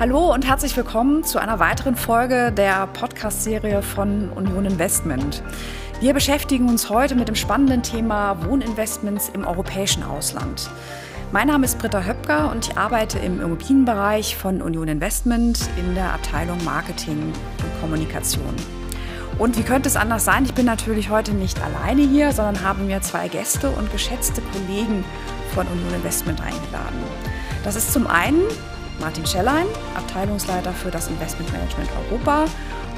Hallo und herzlich willkommen zu einer weiteren Folge der Podcast-Serie von Union Investment. Wir beschäftigen uns heute mit dem spannenden Thema Wohninvestments im europäischen Ausland. Mein Name ist Britta Höpker und ich arbeite im Immobilienbereich von Union Investment in der Abteilung Marketing und Kommunikation. Und wie könnte es anders sein? Ich bin natürlich heute nicht alleine hier, sondern habe mir zwei Gäste und geschätzte Kollegen von Union Investment eingeladen. Das ist zum einen Martin Schellein, Abteilungsleiter für das Investmentmanagement Europa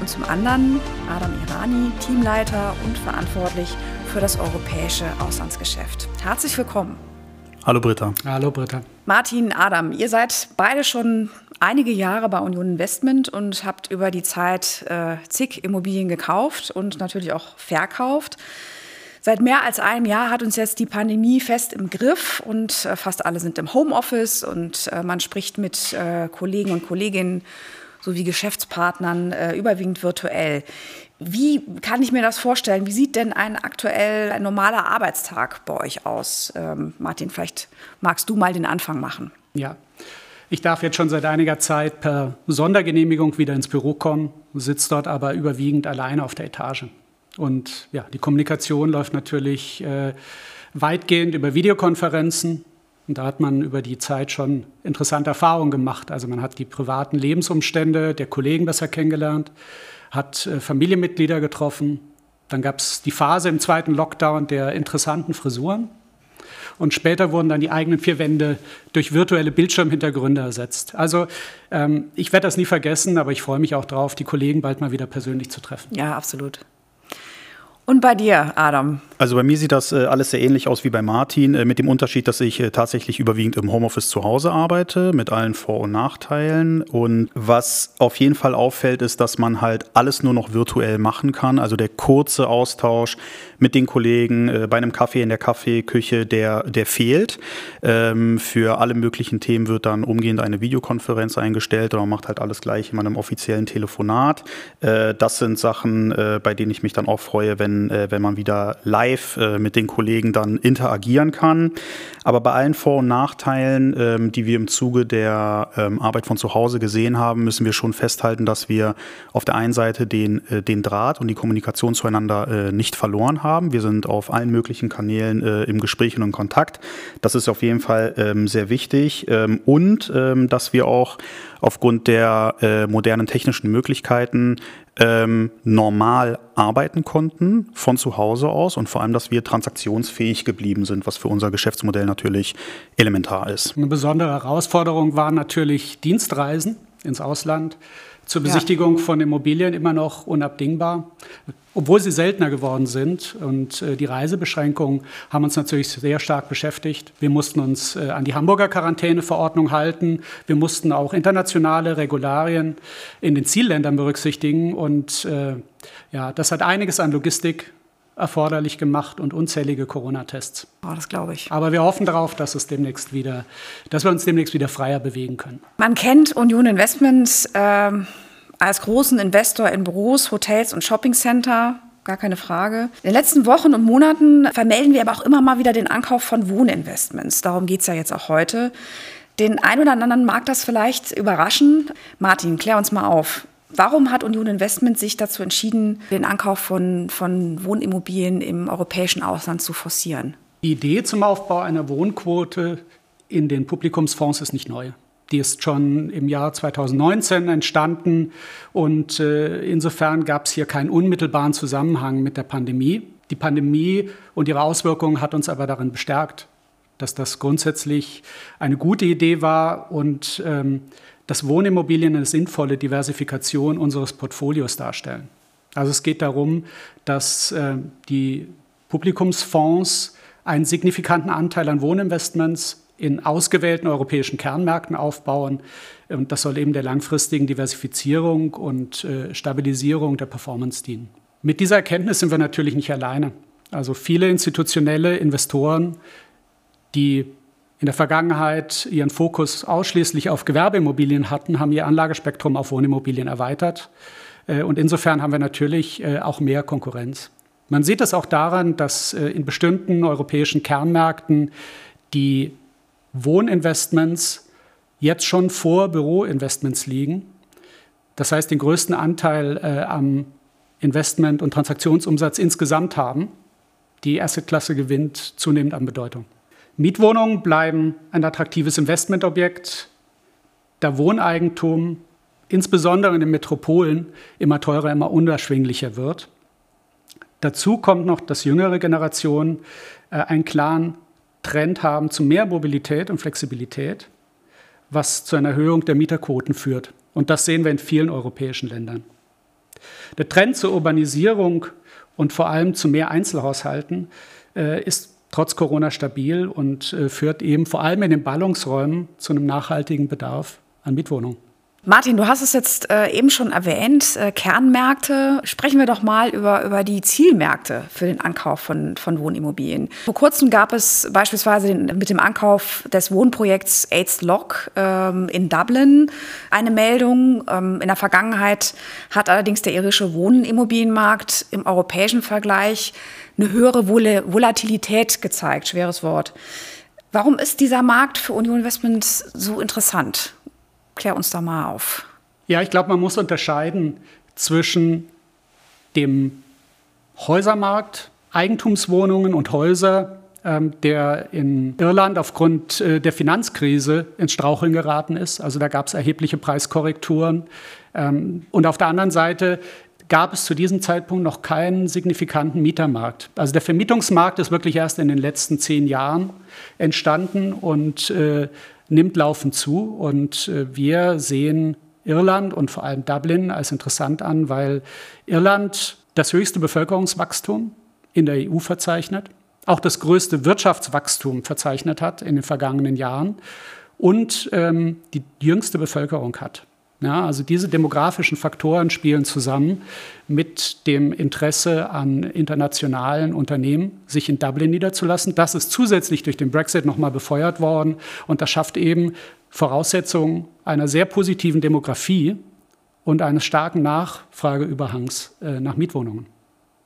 und zum anderen Adam Irani, Teamleiter und verantwortlich für das europäische Auslandsgeschäft. Herzlich willkommen. Hallo Britta. Hallo Britta. Martin, Adam, ihr seid beide schon einige Jahre bei Union Investment und habt über die Zeit äh, zig Immobilien gekauft und natürlich auch verkauft. Seit mehr als einem Jahr hat uns jetzt die Pandemie fest im Griff und äh, fast alle sind im Homeoffice und äh, man spricht mit äh, Kollegen und Kolleginnen sowie Geschäftspartnern überwiegend virtuell. Wie kann ich mir das vorstellen? Wie sieht denn ein aktuell ein normaler Arbeitstag bei euch aus? Ähm, Martin, vielleicht magst du mal den Anfang machen. Ja, ich darf jetzt schon seit einiger Zeit per Sondergenehmigung wieder ins Büro kommen, sitze dort aber überwiegend alleine auf der Etage. Und ja, die Kommunikation läuft natürlich äh, weitgehend über Videokonferenzen. Und da hat man über die Zeit schon interessante Erfahrungen gemacht. Also man hat die privaten Lebensumstände der Kollegen besser kennengelernt, hat äh, Familienmitglieder getroffen. Dann gab es die Phase im zweiten Lockdown der interessanten Frisuren. Und später wurden dann die eigenen vier Wände durch virtuelle Bildschirmhintergründe ersetzt. Also ähm, ich werde das nie vergessen, aber ich freue mich auch darauf, die Kollegen bald mal wieder persönlich zu treffen. Ja, absolut. Und bei dir, Adam? Also bei mir sieht das äh, alles sehr ähnlich aus wie bei Martin, äh, mit dem Unterschied, dass ich äh, tatsächlich überwiegend im Homeoffice zu Hause arbeite, mit allen Vor- und Nachteilen. Und was auf jeden Fall auffällt, ist, dass man halt alles nur noch virtuell machen kann. Also der kurze Austausch mit den Kollegen äh, bei einem Kaffee in der Kaffeeküche, der, der fehlt. Ähm, für alle möglichen Themen wird dann umgehend eine Videokonferenz eingestellt oder man macht halt alles gleich in einem offiziellen Telefonat. Äh, das sind Sachen, äh, bei denen ich mich dann auch freue, wenn, äh, wenn man wieder live äh, mit den Kollegen dann interagieren kann. Aber bei allen Vor- und Nachteilen, ähm, die wir im Zuge der ähm, Arbeit von zu Hause gesehen haben, müssen wir schon festhalten, dass wir auf der einen Seite den, äh, den Draht und die Kommunikation zueinander nicht verloren haben haben. Wir sind auf allen möglichen Kanälen äh, im Gespräch und in Kontakt. Das ist auf jeden Fall ähm, sehr wichtig. Ähm, und ähm, dass wir auch aufgrund der äh, modernen technischen Möglichkeiten ähm, normal arbeiten konnten von zu Hause aus und vor allem, dass wir transaktionsfähig geblieben sind, was für unser Geschäftsmodell natürlich elementar ist. Eine besondere Herausforderung waren natürlich Dienstreisen ins Ausland zur Besichtigung ja. von Immobilien immer noch unabdingbar, obwohl sie seltener geworden sind. Und äh, die Reisebeschränkungen haben uns natürlich sehr stark beschäftigt. Wir mussten uns äh, an die Hamburger Quarantäneverordnung halten. Wir mussten auch internationale Regularien in den Zielländern berücksichtigen. Und äh, ja, das hat einiges an Logistik erforderlich gemacht und unzählige Corona-Tests. Oh, das glaube ich. Aber wir hoffen darauf, dass es demnächst wieder, dass wir uns demnächst wieder freier bewegen können. Man kennt Union Investments äh, als großen Investor in Büros, Hotels und Shoppingcenter. Gar keine Frage. In den letzten Wochen und Monaten vermelden wir aber auch immer mal wieder den Ankauf von Wohninvestments. Darum geht es ja jetzt auch heute. Den einen oder anderen mag das vielleicht überraschen. Martin, klär uns mal auf. Warum hat Union Investment sich dazu entschieden, den Ankauf von, von Wohnimmobilien im europäischen Ausland zu forcieren? Die Idee zum Aufbau einer Wohnquote in den Publikumsfonds ist nicht neu. Die ist schon im Jahr 2019 entstanden und äh, insofern gab es hier keinen unmittelbaren Zusammenhang mit der Pandemie. Die Pandemie und ihre Auswirkungen hat uns aber darin bestärkt, dass das grundsätzlich eine gute Idee war und ähm, dass Wohnimmobilien eine sinnvolle Diversifikation unseres Portfolios darstellen. Also es geht darum, dass äh, die Publikumsfonds einen signifikanten Anteil an Wohninvestments in ausgewählten europäischen Kernmärkten aufbauen. Und das soll eben der langfristigen Diversifizierung und äh, Stabilisierung der Performance dienen. Mit dieser Erkenntnis sind wir natürlich nicht alleine. Also viele institutionelle Investoren, die in der Vergangenheit ihren Fokus ausschließlich auf Gewerbeimmobilien hatten, haben ihr Anlagespektrum auf Wohnimmobilien erweitert. Äh, und insofern haben wir natürlich äh, auch mehr Konkurrenz. Man sieht es auch daran, dass äh, in bestimmten europäischen Kernmärkten die Wohninvestments jetzt schon vor Büroinvestments liegen. Das heißt, den größten Anteil äh, am Investment- und Transaktionsumsatz insgesamt haben. Die Assetklasse gewinnt zunehmend an Bedeutung. Mietwohnungen bleiben ein attraktives Investmentobjekt, da Wohneigentum insbesondere in den Metropolen immer teurer, immer unerschwinglicher wird. Dazu kommt noch, dass jüngere Generationen äh, einen klaren Trend haben zu mehr Mobilität und Flexibilität, was zu einer Erhöhung der Mieterquoten führt. Und das sehen wir in vielen europäischen Ländern. Der Trend zur Urbanisierung und vor allem zu mehr Einzelhaushalten äh, ist trotz Corona stabil und äh, führt eben vor allem in den Ballungsräumen zu einem nachhaltigen Bedarf an Mietwohnungen. Martin, du hast es jetzt äh, eben schon erwähnt, äh, Kernmärkte. Sprechen wir doch mal über, über die Zielmärkte für den Ankauf von, von Wohnimmobilien. Vor kurzem gab es beispielsweise den, mit dem Ankauf des Wohnprojekts AIDS Lock ähm, in Dublin eine Meldung. Ähm, in der Vergangenheit hat allerdings der irische Wohnimmobilienmarkt im europäischen Vergleich eine höhere Vol Volatilität gezeigt. Schweres Wort. Warum ist dieser Markt für Union Investments so interessant? Klär uns da mal auf. Ja, ich glaube, man muss unterscheiden zwischen dem Häusermarkt, Eigentumswohnungen und Häuser, ähm, der in Irland aufgrund äh, der Finanzkrise ins Straucheln geraten ist. Also da gab es erhebliche Preiskorrekturen. Ähm, und auf der anderen Seite gab es zu diesem Zeitpunkt noch keinen signifikanten Mietermarkt. Also der Vermietungsmarkt ist wirklich erst in den letzten zehn Jahren entstanden und äh, nimmt laufend zu und äh, wir sehen Irland und vor allem Dublin als interessant an, weil Irland das höchste Bevölkerungswachstum in der EU verzeichnet, auch das größte Wirtschaftswachstum verzeichnet hat in den vergangenen Jahren und ähm, die jüngste Bevölkerung hat. Ja, also diese demografischen Faktoren spielen zusammen mit dem Interesse an internationalen Unternehmen, sich in Dublin niederzulassen. Das ist zusätzlich durch den Brexit nochmal befeuert worden und das schafft eben Voraussetzungen einer sehr positiven Demografie und eines starken Nachfrageüberhangs äh, nach Mietwohnungen.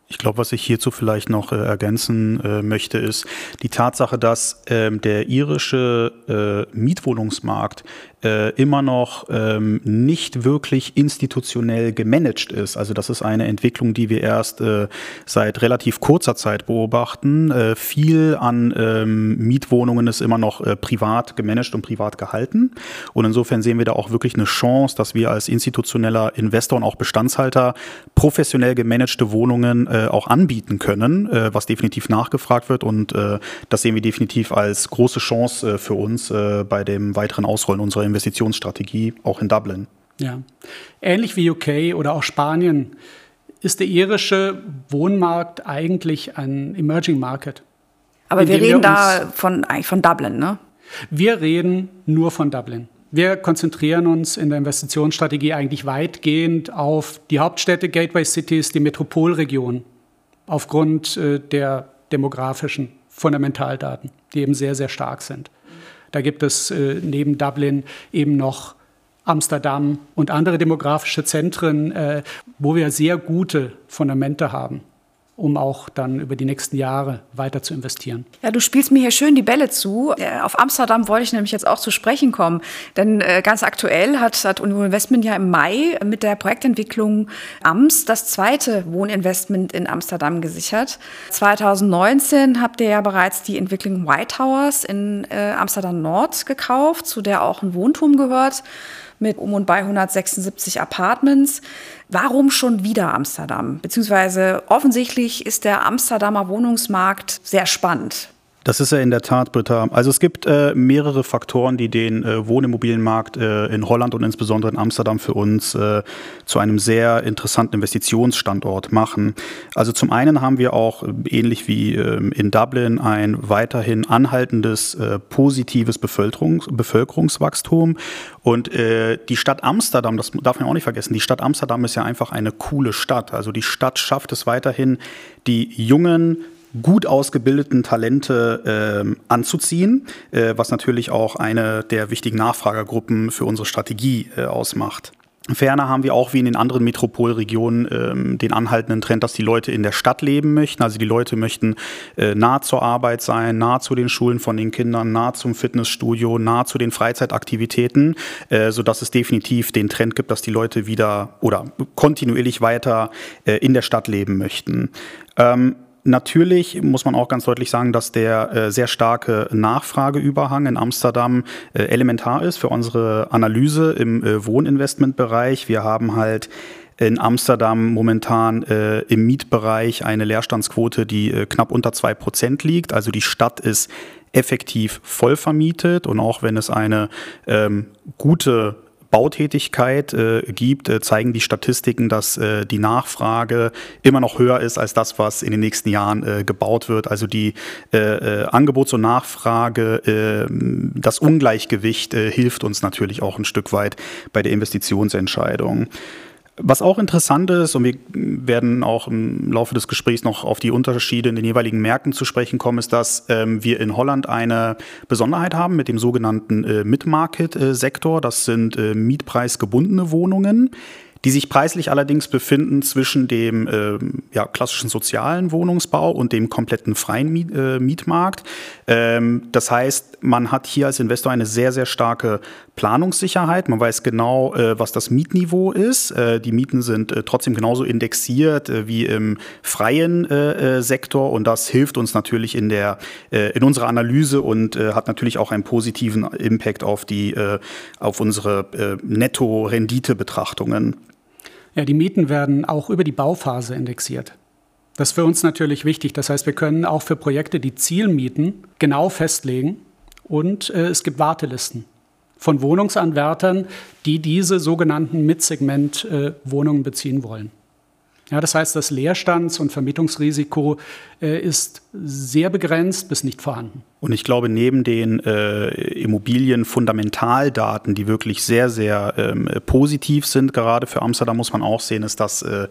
Ich glaube, was ich hierzu vielleicht noch äh, ergänzen äh, möchte, ist die Tatsache, dass ähm, der irische äh, Mietwohnungsmarkt äh, immer noch ähm, nicht wirklich institutionell gemanagt ist. Also das ist eine Entwicklung, die wir erst äh, seit relativ kurzer Zeit beobachten. Äh, viel an ähm, Mietwohnungen ist immer noch äh, privat gemanagt und privat gehalten. Und insofern sehen wir da auch wirklich eine Chance, dass wir als institutioneller Investor und auch Bestandshalter professionell gemanagte Wohnungen äh, auch anbieten können, was definitiv nachgefragt wird. Und das sehen wir definitiv als große Chance für uns bei dem weiteren Ausrollen unserer Investitionsstrategie auch in Dublin. Ja, ähnlich wie UK oder auch Spanien ist der irische Wohnmarkt eigentlich ein Emerging Market. Aber wir reden wir da von, eigentlich von Dublin, ne? Wir reden nur von Dublin. Wir konzentrieren uns in der Investitionsstrategie eigentlich weitgehend auf die Hauptstädte, Gateway Cities, die Metropolregion, aufgrund äh, der demografischen Fundamentaldaten, die eben sehr, sehr stark sind. Da gibt es äh, neben Dublin eben noch Amsterdam und andere demografische Zentren, äh, wo wir sehr gute Fundamente haben um auch dann über die nächsten Jahre weiter zu investieren. Ja, du spielst mir hier schön die Bälle zu. Äh, auf Amsterdam wollte ich nämlich jetzt auch zu sprechen kommen. Denn äh, ganz aktuell hat, hat Union Investment ja im Mai mit der Projektentwicklung AMS das zweite Wohninvestment in Amsterdam gesichert. 2019 habt ihr ja bereits die Entwicklung White Towers in äh, Amsterdam Nord gekauft, zu der auch ein Wohnturm gehört mit um und bei 176 Apartments. Warum schon wieder Amsterdam? Beziehungsweise offensichtlich ist der Amsterdamer Wohnungsmarkt sehr spannend. Das ist ja in der Tat, Britta. Also es gibt äh, mehrere Faktoren, die den äh, Wohnimmobilienmarkt äh, in Holland und insbesondere in Amsterdam für uns äh, zu einem sehr interessanten Investitionsstandort machen. Also zum einen haben wir auch, äh, ähnlich wie ähm, in Dublin, ein weiterhin anhaltendes äh, positives Bevölkerungs Bevölkerungswachstum. Und die Stadt Amsterdam, das darf man auch nicht vergessen, die Stadt Amsterdam ist ja einfach eine coole Stadt. Also die Stadt schafft es weiterhin, die jungen, gut ausgebildeten Talente äh, anzuziehen, äh, was natürlich auch eine der wichtigen Nachfragergruppen für unsere Strategie äh, ausmacht. Ferner haben wir auch wie in den anderen Metropolregionen ähm, den anhaltenden Trend, dass die Leute in der Stadt leben möchten. Also die Leute möchten äh, nah zur Arbeit sein, nah zu den Schulen von den Kindern, nah zum Fitnessstudio, nah zu den Freizeitaktivitäten, äh, sodass es definitiv den Trend gibt, dass die Leute wieder oder kontinuierlich weiter äh, in der Stadt leben möchten. Ähm, Natürlich muss man auch ganz deutlich sagen, dass der äh, sehr starke Nachfrageüberhang in Amsterdam äh, elementar ist für unsere Analyse im äh, Wohninvestmentbereich. Wir haben halt in Amsterdam momentan äh, im Mietbereich eine Leerstandsquote, die äh, knapp unter zwei Prozent liegt. Also die Stadt ist effektiv voll vermietet und auch wenn es eine ähm, gute Bautätigkeit äh, gibt, äh, zeigen die Statistiken, dass äh, die Nachfrage immer noch höher ist als das, was in den nächsten Jahren äh, gebaut wird. Also die äh, äh, Angebots- und Nachfrage, das Ungleichgewicht hilft uns natürlich auch ein Stück weit bei der Investitionsentscheidung. Was auch interessant ist, und wir werden auch im Laufe des Gesprächs noch auf die Unterschiede in den jeweiligen Märkten zu sprechen kommen, ist, dass ähm, wir in Holland eine Besonderheit haben mit dem sogenannten äh, Mid-Market-Sektor. Das sind äh, mietpreisgebundene Wohnungen die sich preislich allerdings befinden zwischen dem äh, ja, klassischen sozialen Wohnungsbau und dem kompletten freien Miet, äh, Mietmarkt. Ähm, das heißt, man hat hier als Investor eine sehr, sehr starke Planungssicherheit. Man weiß genau, äh, was das Mietniveau ist. Äh, die Mieten sind äh, trotzdem genauso indexiert äh, wie im freien Sektor und das hilft uns natürlich in, der, in unserer Analyse und hat natürlich auch einen positiven Impact auf, die, auf unsere Netto-Rendite-Betrachtungen. Ja, die Mieten werden auch über die Bauphase indexiert. Das ist für uns natürlich wichtig. Das heißt, wir können auch für Projekte die Zielmieten genau festlegen und äh, es gibt Wartelisten von Wohnungsanwärtern, die diese sogenannten Mitsegment-Wohnungen äh, beziehen wollen. Ja, das heißt, das Leerstands- und Vermietungsrisiko äh, ist sehr begrenzt bis nicht vorhanden. Und ich glaube, neben den äh, Immobilienfundamentaldaten, die wirklich sehr, sehr ähm, positiv sind, gerade für Amsterdam muss man auch sehen, ist, dass äh,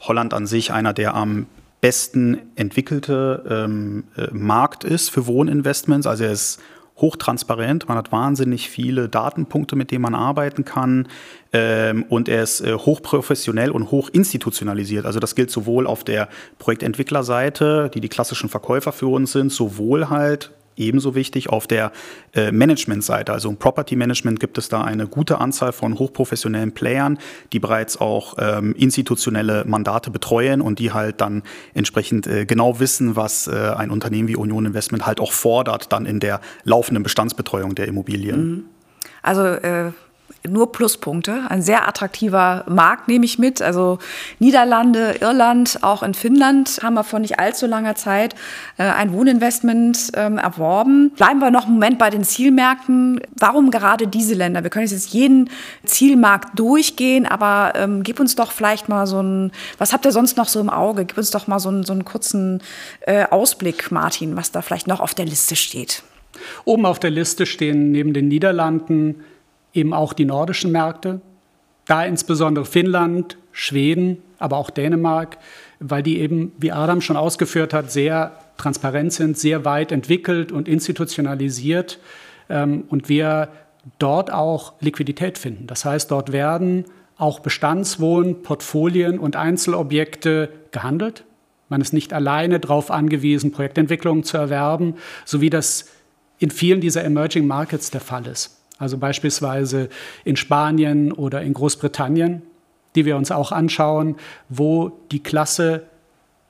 Holland an sich einer der am besten entwickelte ähm, äh, Markt ist für Wohninvestments. Also er ist hochtransparent, man hat wahnsinnig viele Datenpunkte, mit denen man arbeiten kann ähm, und er ist äh, hochprofessionell und hochinstitutionalisiert. Also das gilt sowohl auf der Projektentwicklerseite, die die klassischen Verkäufer für uns sind, sowohl halt ebenso wichtig auf der äh, Management-Seite. Also im Property Management gibt es da eine gute Anzahl von hochprofessionellen Playern, die bereits auch ähm, institutionelle Mandate betreuen und die halt dann entsprechend äh, genau wissen, was äh, ein Unternehmen wie Union Investment halt auch fordert, dann in der laufenden Bestandsbetreuung der Immobilien. Mhm. Also äh, nur Pluspunkte. Ein sehr attraktiver Markt nehme ich mit. Also Niederlande, Irland, auch in Finnland haben wir vor nicht allzu langer Zeit äh, ein Wohninvestment ähm, erworben. Bleiben wir noch einen Moment bei den Zielmärkten. Warum gerade diese Länder? Wir können jetzt jeden Zielmarkt durchgehen, aber ähm, gib uns doch vielleicht mal so ein, was habt ihr sonst noch so im Auge? Gib uns doch mal so einen, so einen kurzen äh, Ausblick, Martin, was da vielleicht noch auf der Liste steht. Oben auf der Liste stehen neben den Niederlanden eben auch die nordischen Märkte, da insbesondere Finnland, Schweden, aber auch Dänemark, weil die eben, wie Adam schon ausgeführt hat, sehr transparent sind, sehr weit entwickelt und institutionalisiert ähm, und wir dort auch Liquidität finden. Das heißt, dort werden auch Bestandswohn, Portfolien und Einzelobjekte gehandelt. Man ist nicht alleine darauf angewiesen, Projektentwicklungen zu erwerben, so wie das in vielen dieser Emerging Markets der Fall ist also beispielsweise in Spanien oder in Großbritannien, die wir uns auch anschauen, wo die Klasse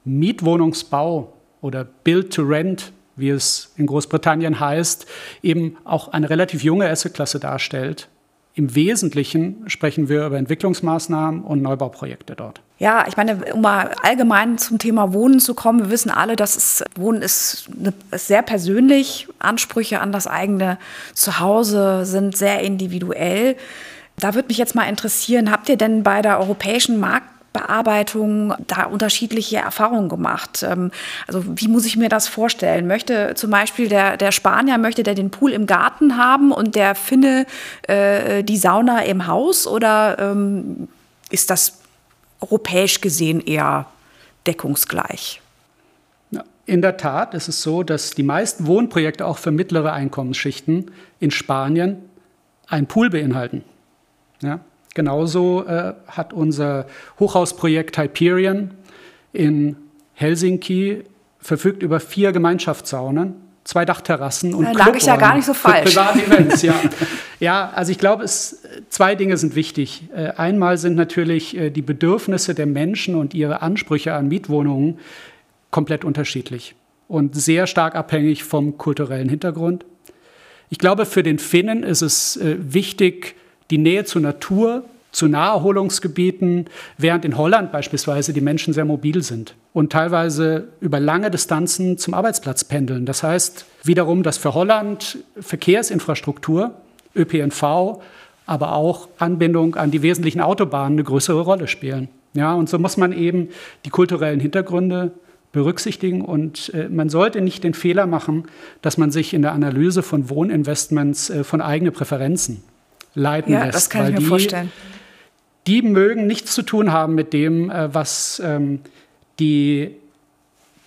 Mietwohnungsbau oder Build to Rent, wie es in Großbritannien heißt, eben auch eine relativ junge Assetklasse darstellt im Wesentlichen sprechen wir über Entwicklungsmaßnahmen und Neubauprojekte dort. Ja, ich meine, um mal allgemein zum Thema Wohnen zu kommen, wir wissen alle, dass es, Wohnen ist, eine, ist sehr persönlich. Ansprüche an das eigene Zuhause sind sehr individuell. Da würde mich jetzt mal interessieren, habt ihr denn bei der europäischen Markt Bearbeitung da unterschiedliche Erfahrungen gemacht. Ähm, also wie muss ich mir das vorstellen? Möchte zum Beispiel der, der Spanier, möchte der den Pool im Garten haben und der Finne äh, die Sauna im Haus oder ähm, ist das europäisch gesehen eher deckungsgleich? In der Tat ist es so, dass die meisten Wohnprojekte auch für mittlere Einkommensschichten in Spanien einen Pool beinhalten. Ja? Genauso äh, hat unser Hochhausprojekt Hyperion in Helsinki verfügt über vier Gemeinschaftssaunen, zwei Dachterrassen und da lag ich ja gar nicht so falsch. Events, ja. ja, also ich glaube, es, zwei Dinge sind wichtig. Äh, einmal sind natürlich äh, die Bedürfnisse der Menschen und ihre Ansprüche an Mietwohnungen komplett unterschiedlich und sehr stark abhängig vom kulturellen Hintergrund. Ich glaube, für den Finnen ist es äh, wichtig, die Nähe zur Natur, zu Naherholungsgebieten, während in Holland beispielsweise die Menschen sehr mobil sind und teilweise über lange Distanzen zum Arbeitsplatz pendeln. Das heißt wiederum, dass für Holland Verkehrsinfrastruktur, ÖPNV, aber auch Anbindung an die wesentlichen Autobahnen eine größere Rolle spielen. Ja, und so muss man eben die kulturellen Hintergründe berücksichtigen und äh, man sollte nicht den Fehler machen, dass man sich in der Analyse von Wohninvestments äh, von eigenen Präferenzen leiten ja, lässt. Das kann ich mir die, vorstellen. Die mögen nichts zu tun haben mit dem, äh, was ähm, die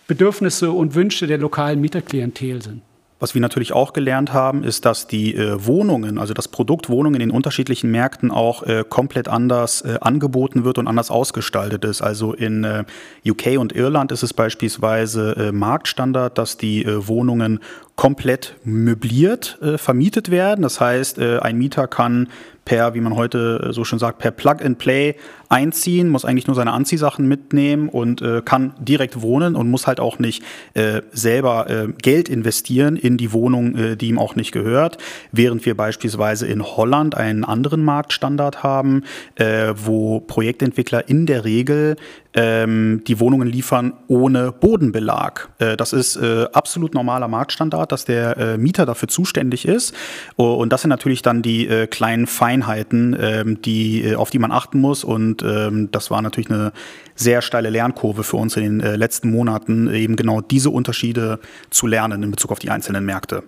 Bedürfnisse und Wünsche der lokalen Mieterklientel sind. Was wir natürlich auch gelernt haben, ist, dass die äh, Wohnungen, also das Produkt Wohnungen in unterschiedlichen Märkten auch äh, komplett anders äh, angeboten wird und anders ausgestaltet ist. Also in äh, UK und Irland ist es beispielsweise äh, Marktstandard, dass die äh, Wohnungen komplett möbliert vermietet werden. Das heißt, ein Mieter kann per, wie man heute so schon sagt, per Plug and Play einziehen, muss eigentlich nur seine Anziehsachen mitnehmen und äh, kann direkt wohnen und muss halt auch nicht äh, selber äh, Geld investieren in die Wohnung, äh, die ihm auch nicht gehört. Während wir beispielsweise in Holland einen anderen Marktstandard haben, äh, wo Projektentwickler in der Regel ähm, die Wohnungen liefern ohne Bodenbelag. Äh, das ist äh, absolut normaler Marktstandard, dass der äh, Mieter dafür zuständig ist. und das sind natürlich dann die äh, kleinen Feinheiten, ähm, die, äh, auf die man achten muss. Und ähm, das war natürlich eine sehr steile Lernkurve für uns in den äh, letzten Monaten, eben genau diese Unterschiede zu lernen in Bezug auf die einzelnen Märkte.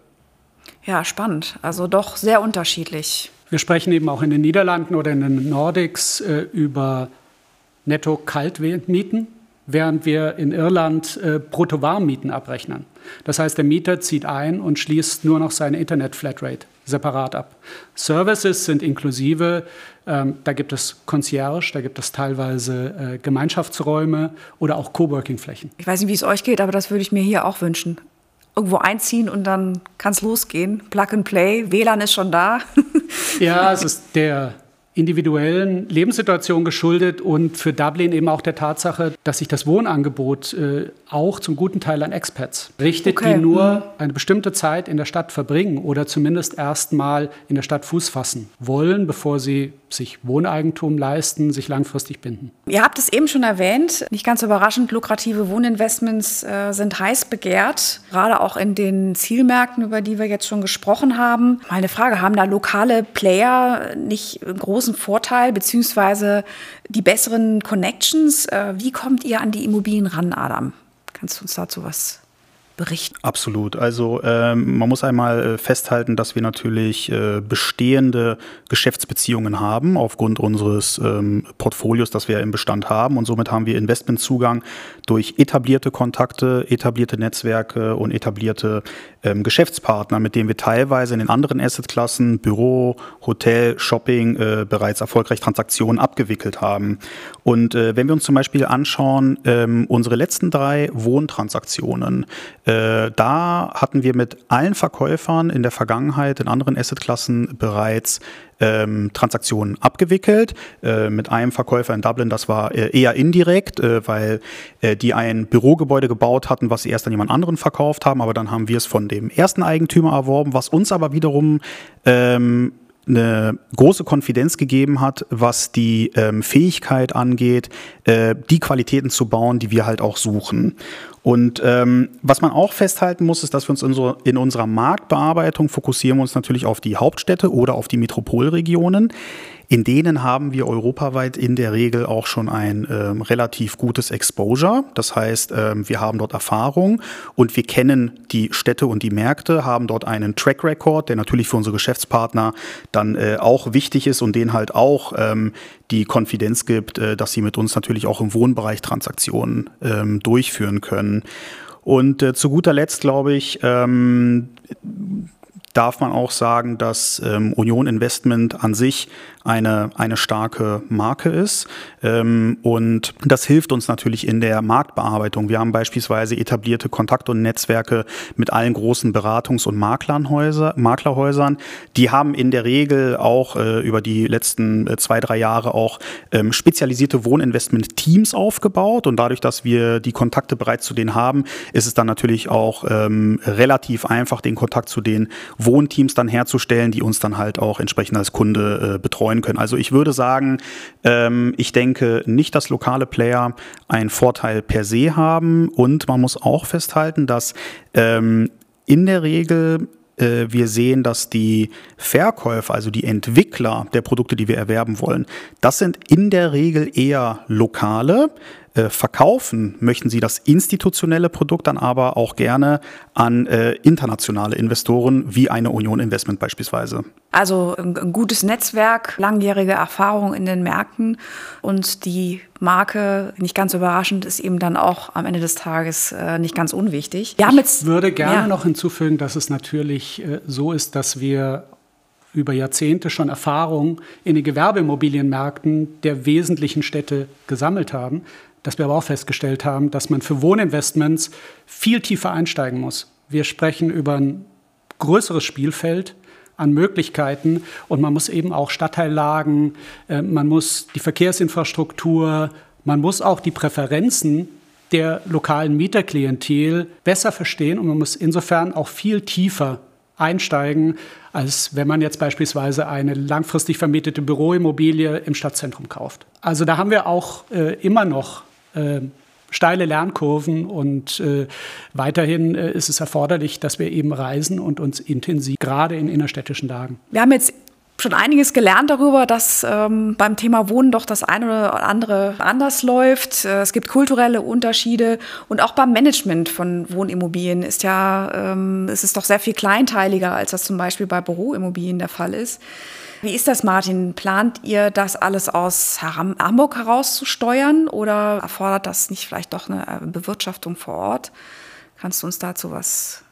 Ja, spannend. Also doch sehr unterschiedlich. Wir sprechen eben auch in den Niederlanden oder in den Nordics über Netto-Kaltmieten, während wir in Irland äh, Brutto-Warmmieten abrechnen. Das heißt, der Mieter zieht ein und schließt nur noch seine Internet-Flatrate separat ab. Services sind inklusive, ähm, da gibt es Concierge, da gibt es teilweise äh, Gemeinschaftsräume oder auch Coworking-Flächen. Ich weiß nicht, wie es euch geht, aber das würde ich mir hier auch wünschen. Irgendwo einziehen und dann kann es losgehen. Plug and Play, WLAN ist schon da. ja, es ist der individuellen Lebenssituation geschuldet und für Dublin eben auch der Tatsache, dass sich das Wohnangebot äh, auch zum guten Teil an Expats richtet, okay. die nur mhm. eine bestimmte Zeit in der Stadt verbringen oder zumindest erstmal in der Stadt Fuß fassen wollen, bevor sie sich Wohneigentum leisten, sich langfristig binden. Ihr habt es eben schon erwähnt, nicht ganz überraschend, lukrative Wohninvestments äh, sind heiß begehrt, gerade auch in den Zielmärkten, über die wir jetzt schon gesprochen haben. Meine Frage, haben da lokale Player nicht einen großen Vorteil, beziehungsweise die besseren Connections? Äh, wie kommt ihr an die Immobilien ran, Adam? Kannst du uns dazu was berichten. Absolut. Also ähm, man muss einmal äh, festhalten, dass wir natürlich äh, bestehende Geschäftsbeziehungen haben aufgrund unseres ähm, Portfolios, das wir im Bestand haben. Und somit haben wir Investmentzugang durch etablierte Kontakte, etablierte Netzwerke und etablierte ähm, Geschäftspartner, mit denen wir teilweise in den anderen Assetklassen, Büro, Hotel, Shopping äh, bereits erfolgreich Transaktionen abgewickelt haben. Und äh, wenn wir uns zum Beispiel anschauen, ähm, unsere letzten drei Wohntransaktionen, äh, da hatten wir mit allen Verkäufern in der Vergangenheit in anderen Assetklassen bereits ähm, Transaktionen abgewickelt. Äh, mit einem Verkäufer in Dublin, das war äh, eher indirekt, äh, weil äh, die ein Bürogebäude gebaut hatten, was sie erst an jemand anderen verkauft haben, aber dann haben wir es von dem ersten Eigentümer erworben, was uns aber wiederum ähm, eine große Konfidenz gegeben hat, was die ähm, Fähigkeit angeht, äh, die Qualitäten zu bauen, die wir halt auch suchen. Und ähm, was man auch festhalten muss, ist, dass wir uns in, so, in unserer Marktbearbeitung fokussieren wir uns natürlich auf die Hauptstädte oder auf die Metropolregionen. In denen haben wir europaweit in der Regel auch schon ein ähm, relativ gutes Exposure. Das heißt, ähm, wir haben dort Erfahrung und wir kennen die Städte und die Märkte, haben dort einen Track Record, der natürlich für unsere Geschäftspartner dann äh, auch wichtig ist und denen halt auch ähm, die Konfidenz gibt, äh, dass sie mit uns natürlich auch im Wohnbereich Transaktionen ähm, durchführen können. Und äh, zu guter Letzt glaube ich, ähm, darf man auch sagen, dass ähm, Union Investment an sich eine, eine starke Marke ist. Ähm, und das hilft uns natürlich in der Marktbearbeitung. Wir haben beispielsweise etablierte Kontakt- und Netzwerke mit allen großen Beratungs- und Maklerhäusern. Die haben in der Regel auch äh, über die letzten äh, zwei, drei Jahre auch ähm, spezialisierte Wohninvestment-Teams aufgebaut. Und dadurch, dass wir die Kontakte bereits zu denen haben, ist es dann natürlich auch ähm, relativ einfach, den Kontakt zu den Wohnteams dann herzustellen, die uns dann halt auch entsprechend als Kunde äh, betreuen können. Also ich würde sagen, ähm, ich denke nicht, dass lokale Player einen Vorteil per se haben. Und man muss auch festhalten, dass ähm, in der Regel äh, wir sehen, dass die Verkäufer, also die Entwickler der Produkte, die wir erwerben wollen, das sind in der Regel eher lokale, äh, verkaufen möchten sie das institutionelle Produkt dann aber auch gerne an äh, internationale Investoren wie eine Union Investment beispielsweise. Also ein, ein gutes Netzwerk, langjährige Erfahrung in den Märkten und die Marke, nicht ganz überraschend, ist eben dann auch am Ende des Tages äh, nicht ganz unwichtig. Wir haben jetzt, ich würde gerne ja. noch hinzufügen, dass es natürlich äh, so ist, dass wir über Jahrzehnte schon Erfahrung in den Gewerbeimmobilienmärkten der wesentlichen Städte gesammelt haben dass wir aber auch festgestellt haben, dass man für Wohninvestments viel tiefer einsteigen muss. Wir sprechen über ein größeres Spielfeld an Möglichkeiten und man muss eben auch Stadtteillagen, äh, man muss die Verkehrsinfrastruktur, man muss auch die Präferenzen der lokalen Mieterklientel besser verstehen und man muss insofern auch viel tiefer einsteigen, als wenn man jetzt beispielsweise eine langfristig vermietete Büroimmobilie im Stadtzentrum kauft. Also da haben wir auch äh, immer noch steile Lernkurven und äh, weiterhin äh, ist es erforderlich, dass wir eben reisen und uns intensiv, gerade in innerstädtischen Lagen. Wir haben jetzt schon einiges gelernt darüber, dass ähm, beim Thema Wohnen doch das eine oder andere anders läuft. Äh, es gibt kulturelle Unterschiede und auch beim Management von Wohnimmobilien ist ja, ähm, es ist doch sehr viel kleinteiliger, als das zum Beispiel bei Büroimmobilien der Fall ist. Wie ist das, Martin? Plant ihr das alles aus Hamburg herauszusteuern oder erfordert das nicht vielleicht doch eine äh, Bewirtschaftung vor Ort? Kannst du uns dazu was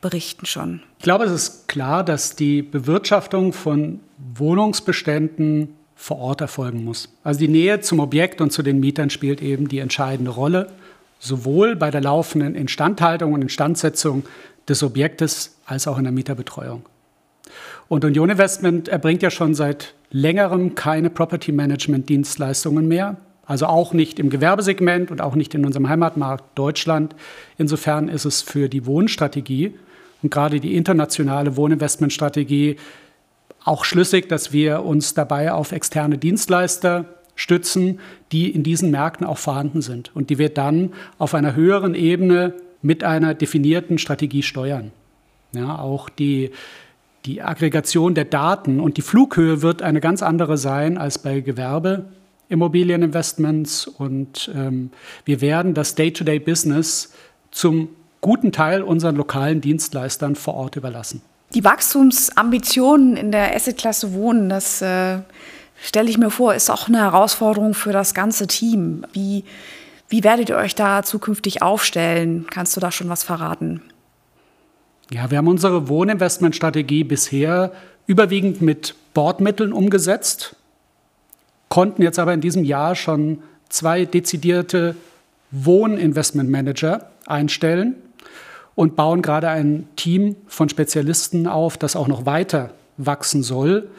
berichten schon? Ich glaube, es ist klar, dass die Bewirtschaftung von Wohnungsbeständen vor Ort erfolgen muss. Also die Nähe zum Objekt und zu den Mietern spielt eben die entscheidende Rolle, sowohl bei der laufenden Instandhaltung und Instandsetzung des Objektes als auch in der Mieterbetreuung. Und Union Investment erbringt ja schon seit längerem keine Property Management Dienstleistungen mehr. Also auch nicht im Gewerbesegment und auch nicht in unserem Heimatmarkt Deutschland. Insofern ist es für die Wohnstrategie und gerade die internationale Wohninvestmentstrategie auch schlüssig, dass wir uns dabei auf externe Dienstleister stützen, die in diesen Märkten auch vorhanden sind und die wir dann auf einer höheren Ebene mit einer definierten Strategie steuern. Ja, auch die die Aggregation der Daten und die Flughöhe wird eine ganz andere sein als bei Gewerbeimmobilieninvestments. Und ähm, wir werden das Day-to-Day-Business zum guten Teil unseren lokalen Dienstleistern vor Ort überlassen. Die Wachstumsambitionen in der Assetklasse Wohnen, das äh, stelle ich mir vor, ist auch eine Herausforderung für das ganze Team. Wie, wie werdet ihr euch da zukünftig aufstellen? Kannst du da schon was verraten? Ja, wir haben unsere Wohninvestmentstrategie bisher überwiegend mit Bordmitteln umgesetzt, konnten jetzt aber in diesem Jahr schon zwei dezidierte Wohninvestmentmanager einstellen und bauen gerade ein Team von Spezialisten auf, das auch noch weiter wachsen soll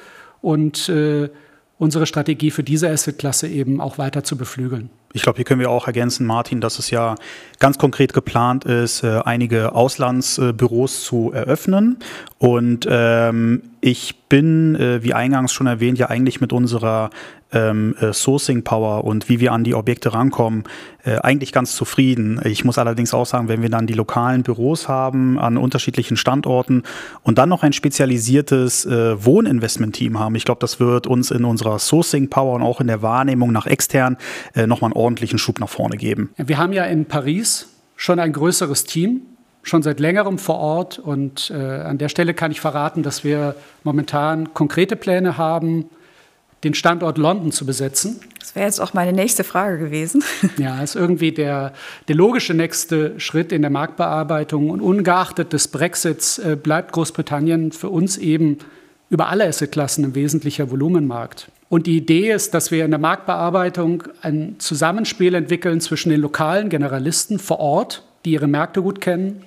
und äh, unsere Strategie für diese Assetklasse eben auch weiter zu beflügeln. Ich glaube, hier können wir auch ergänzen, Martin, dass es ja ganz konkret geplant ist, äh, einige Auslandsbüros zu eröffnen. Und ähm, ich bin, äh, wie eingangs schon erwähnt, ja eigentlich mit unserer ähm, äh, Sourcing Power und wie wir an die Objekte rankommen, äh, eigentlich ganz zufrieden. Ich muss allerdings auch sagen, wenn wir dann die lokalen Büros haben an unterschiedlichen Standorten und dann noch ein spezialisiertes äh, Wohninvestment-Team haben, ich glaube, das wird uns in unserer Sourcing Power und auch in der Wahrnehmung nach extern äh, nochmal einen ordentlichen Schub nach vorne geben. Wir haben ja in Paris schon ein größeres Team, schon seit längerem vor Ort und äh, an der Stelle kann ich verraten, dass wir momentan konkrete Pläne haben, den Standort London zu besetzen. Das wäre jetzt auch meine nächste Frage gewesen. Ja, ist irgendwie der, der logische nächste Schritt in der Marktbearbeitung. Und ungeachtet des Brexits äh, bleibt Großbritannien für uns eben über alle Assetklassen ein wesentlicher Volumenmarkt. Und die Idee ist, dass wir in der Marktbearbeitung ein Zusammenspiel entwickeln zwischen den lokalen Generalisten vor Ort, die ihre Märkte gut kennen,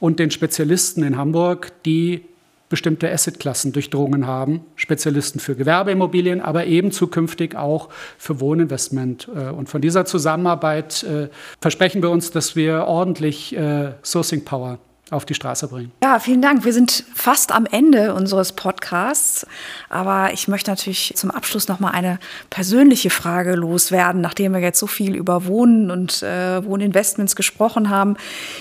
und den Spezialisten in Hamburg, die bestimmte Assetklassen durchdrungen haben, Spezialisten für Gewerbeimmobilien, aber eben zukünftig auch für Wohninvestment. Äh, und von dieser Zusammenarbeit äh, versprechen wir uns, dass wir ordentlich äh, Sourcing Power auf die Straße bringen. Ja, vielen Dank. Wir sind fast am Ende unseres Podcasts, aber ich möchte natürlich zum Abschluss noch mal eine persönliche Frage loswerden, nachdem wir jetzt so viel über Wohnen und äh, Wohninvestments gesprochen haben.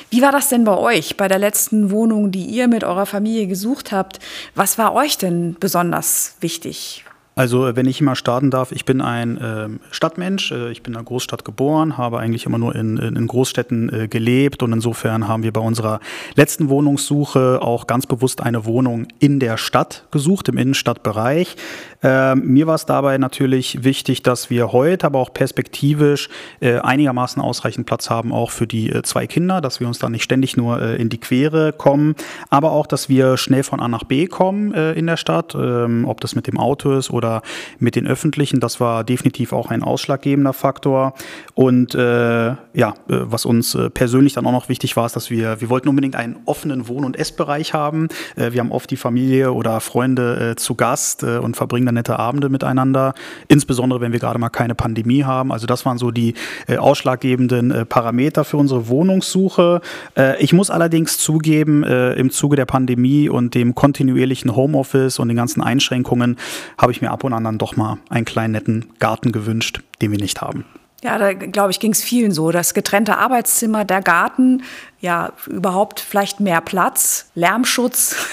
Wie war das denn bei euch bei der letzten Wohnung, die ihr mit eurer Familie gesucht habt? Was war euch denn besonders wichtig? Also wenn ich mal starten darf, ich bin ein äh, Stadtmensch, äh, ich bin in einer Großstadt geboren, habe eigentlich immer nur in, in Großstädten äh, gelebt und insofern haben wir bei unserer letzten Wohnungssuche auch ganz bewusst eine Wohnung in der Stadt gesucht, im Innenstadtbereich. Ähm, mir war es dabei natürlich wichtig, dass wir heute, aber auch perspektivisch äh, einigermaßen ausreichend Platz haben, auch für die äh, zwei Kinder, dass wir uns da nicht ständig nur äh, in die Quere kommen, aber auch, dass wir schnell von A nach B kommen in der Stadt, ähm, ob das mit dem Auto ist oder mit den öffentlichen. Das war definitiv auch ein ausschlaggebender Faktor. Und äh, ja, äh, was uns äh, persönlich dann auch noch wichtig war, ist, dass wir, wir wollten unbedingt einen offenen Wohn- und Essbereich haben. Äh, wir haben oft die Familie oder Freunde äh, zu Gast äh, und verbringen dann nette Abende miteinander. Insbesondere, wenn wir gerade mal keine Pandemie haben. Also das waren so die äh, ausschlaggebenden äh, Parameter für unsere Wohnungssuche. Äh, ich muss allerdings zugeben, äh, im Zuge der Pandemie und dem kontinuierlichen Homeoffice und den ganzen Einschränkungen habe ich mir ab und an dann doch mal einen kleinen netten Garten gewünscht, den wir nicht haben. Ja, da glaube ich, ging es vielen so. Das getrennte Arbeitszimmer, der Garten, ja, überhaupt vielleicht mehr Platz, Lärmschutz.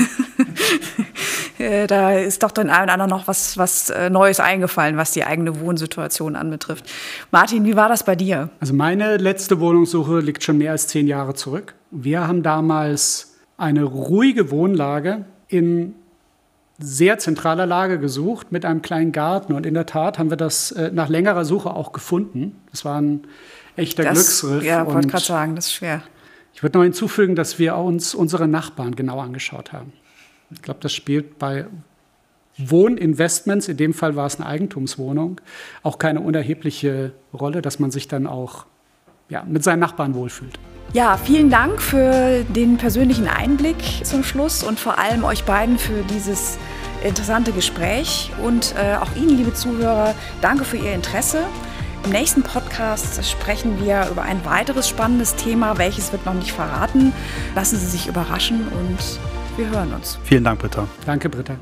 Äh, da ist doch den einen oder anderen noch was, was äh, Neues eingefallen, was die eigene Wohnsituation anbetrifft. Martin, wie war das bei dir? Also meine letzte Wohnungssuche liegt schon mehr als zehn Jahre zurück. Wir haben damals eine ruhige Wohnlage in sehr zentraler Lage gesucht mit einem kleinen Garten und in der Tat haben wir das äh, nach längerer Suche auch gefunden. Das war ein echter das, Glücksriff. Ja, wollte gerade sagen, das ist schwer. Ich würde noch hinzufügen, dass wir uns unsere Nachbarn genau angeschaut haben. Ich glaube, das spielt bei Wohninvestments, in dem Fall war es eine Eigentumswohnung, auch keine unerhebliche Rolle, dass man sich dann auch ja, mit seinen Nachbarn wohlfühlt. Ja, vielen Dank für den persönlichen Einblick zum Schluss und vor allem euch beiden für dieses interessante Gespräch und äh, auch Ihnen, liebe Zuhörer, danke für Ihr Interesse. Im nächsten Podcast sprechen wir über ein weiteres spannendes Thema, welches wird noch nicht verraten. Lassen Sie sich überraschen und wir hören uns. Vielen Dank, Britta. Danke, Britta.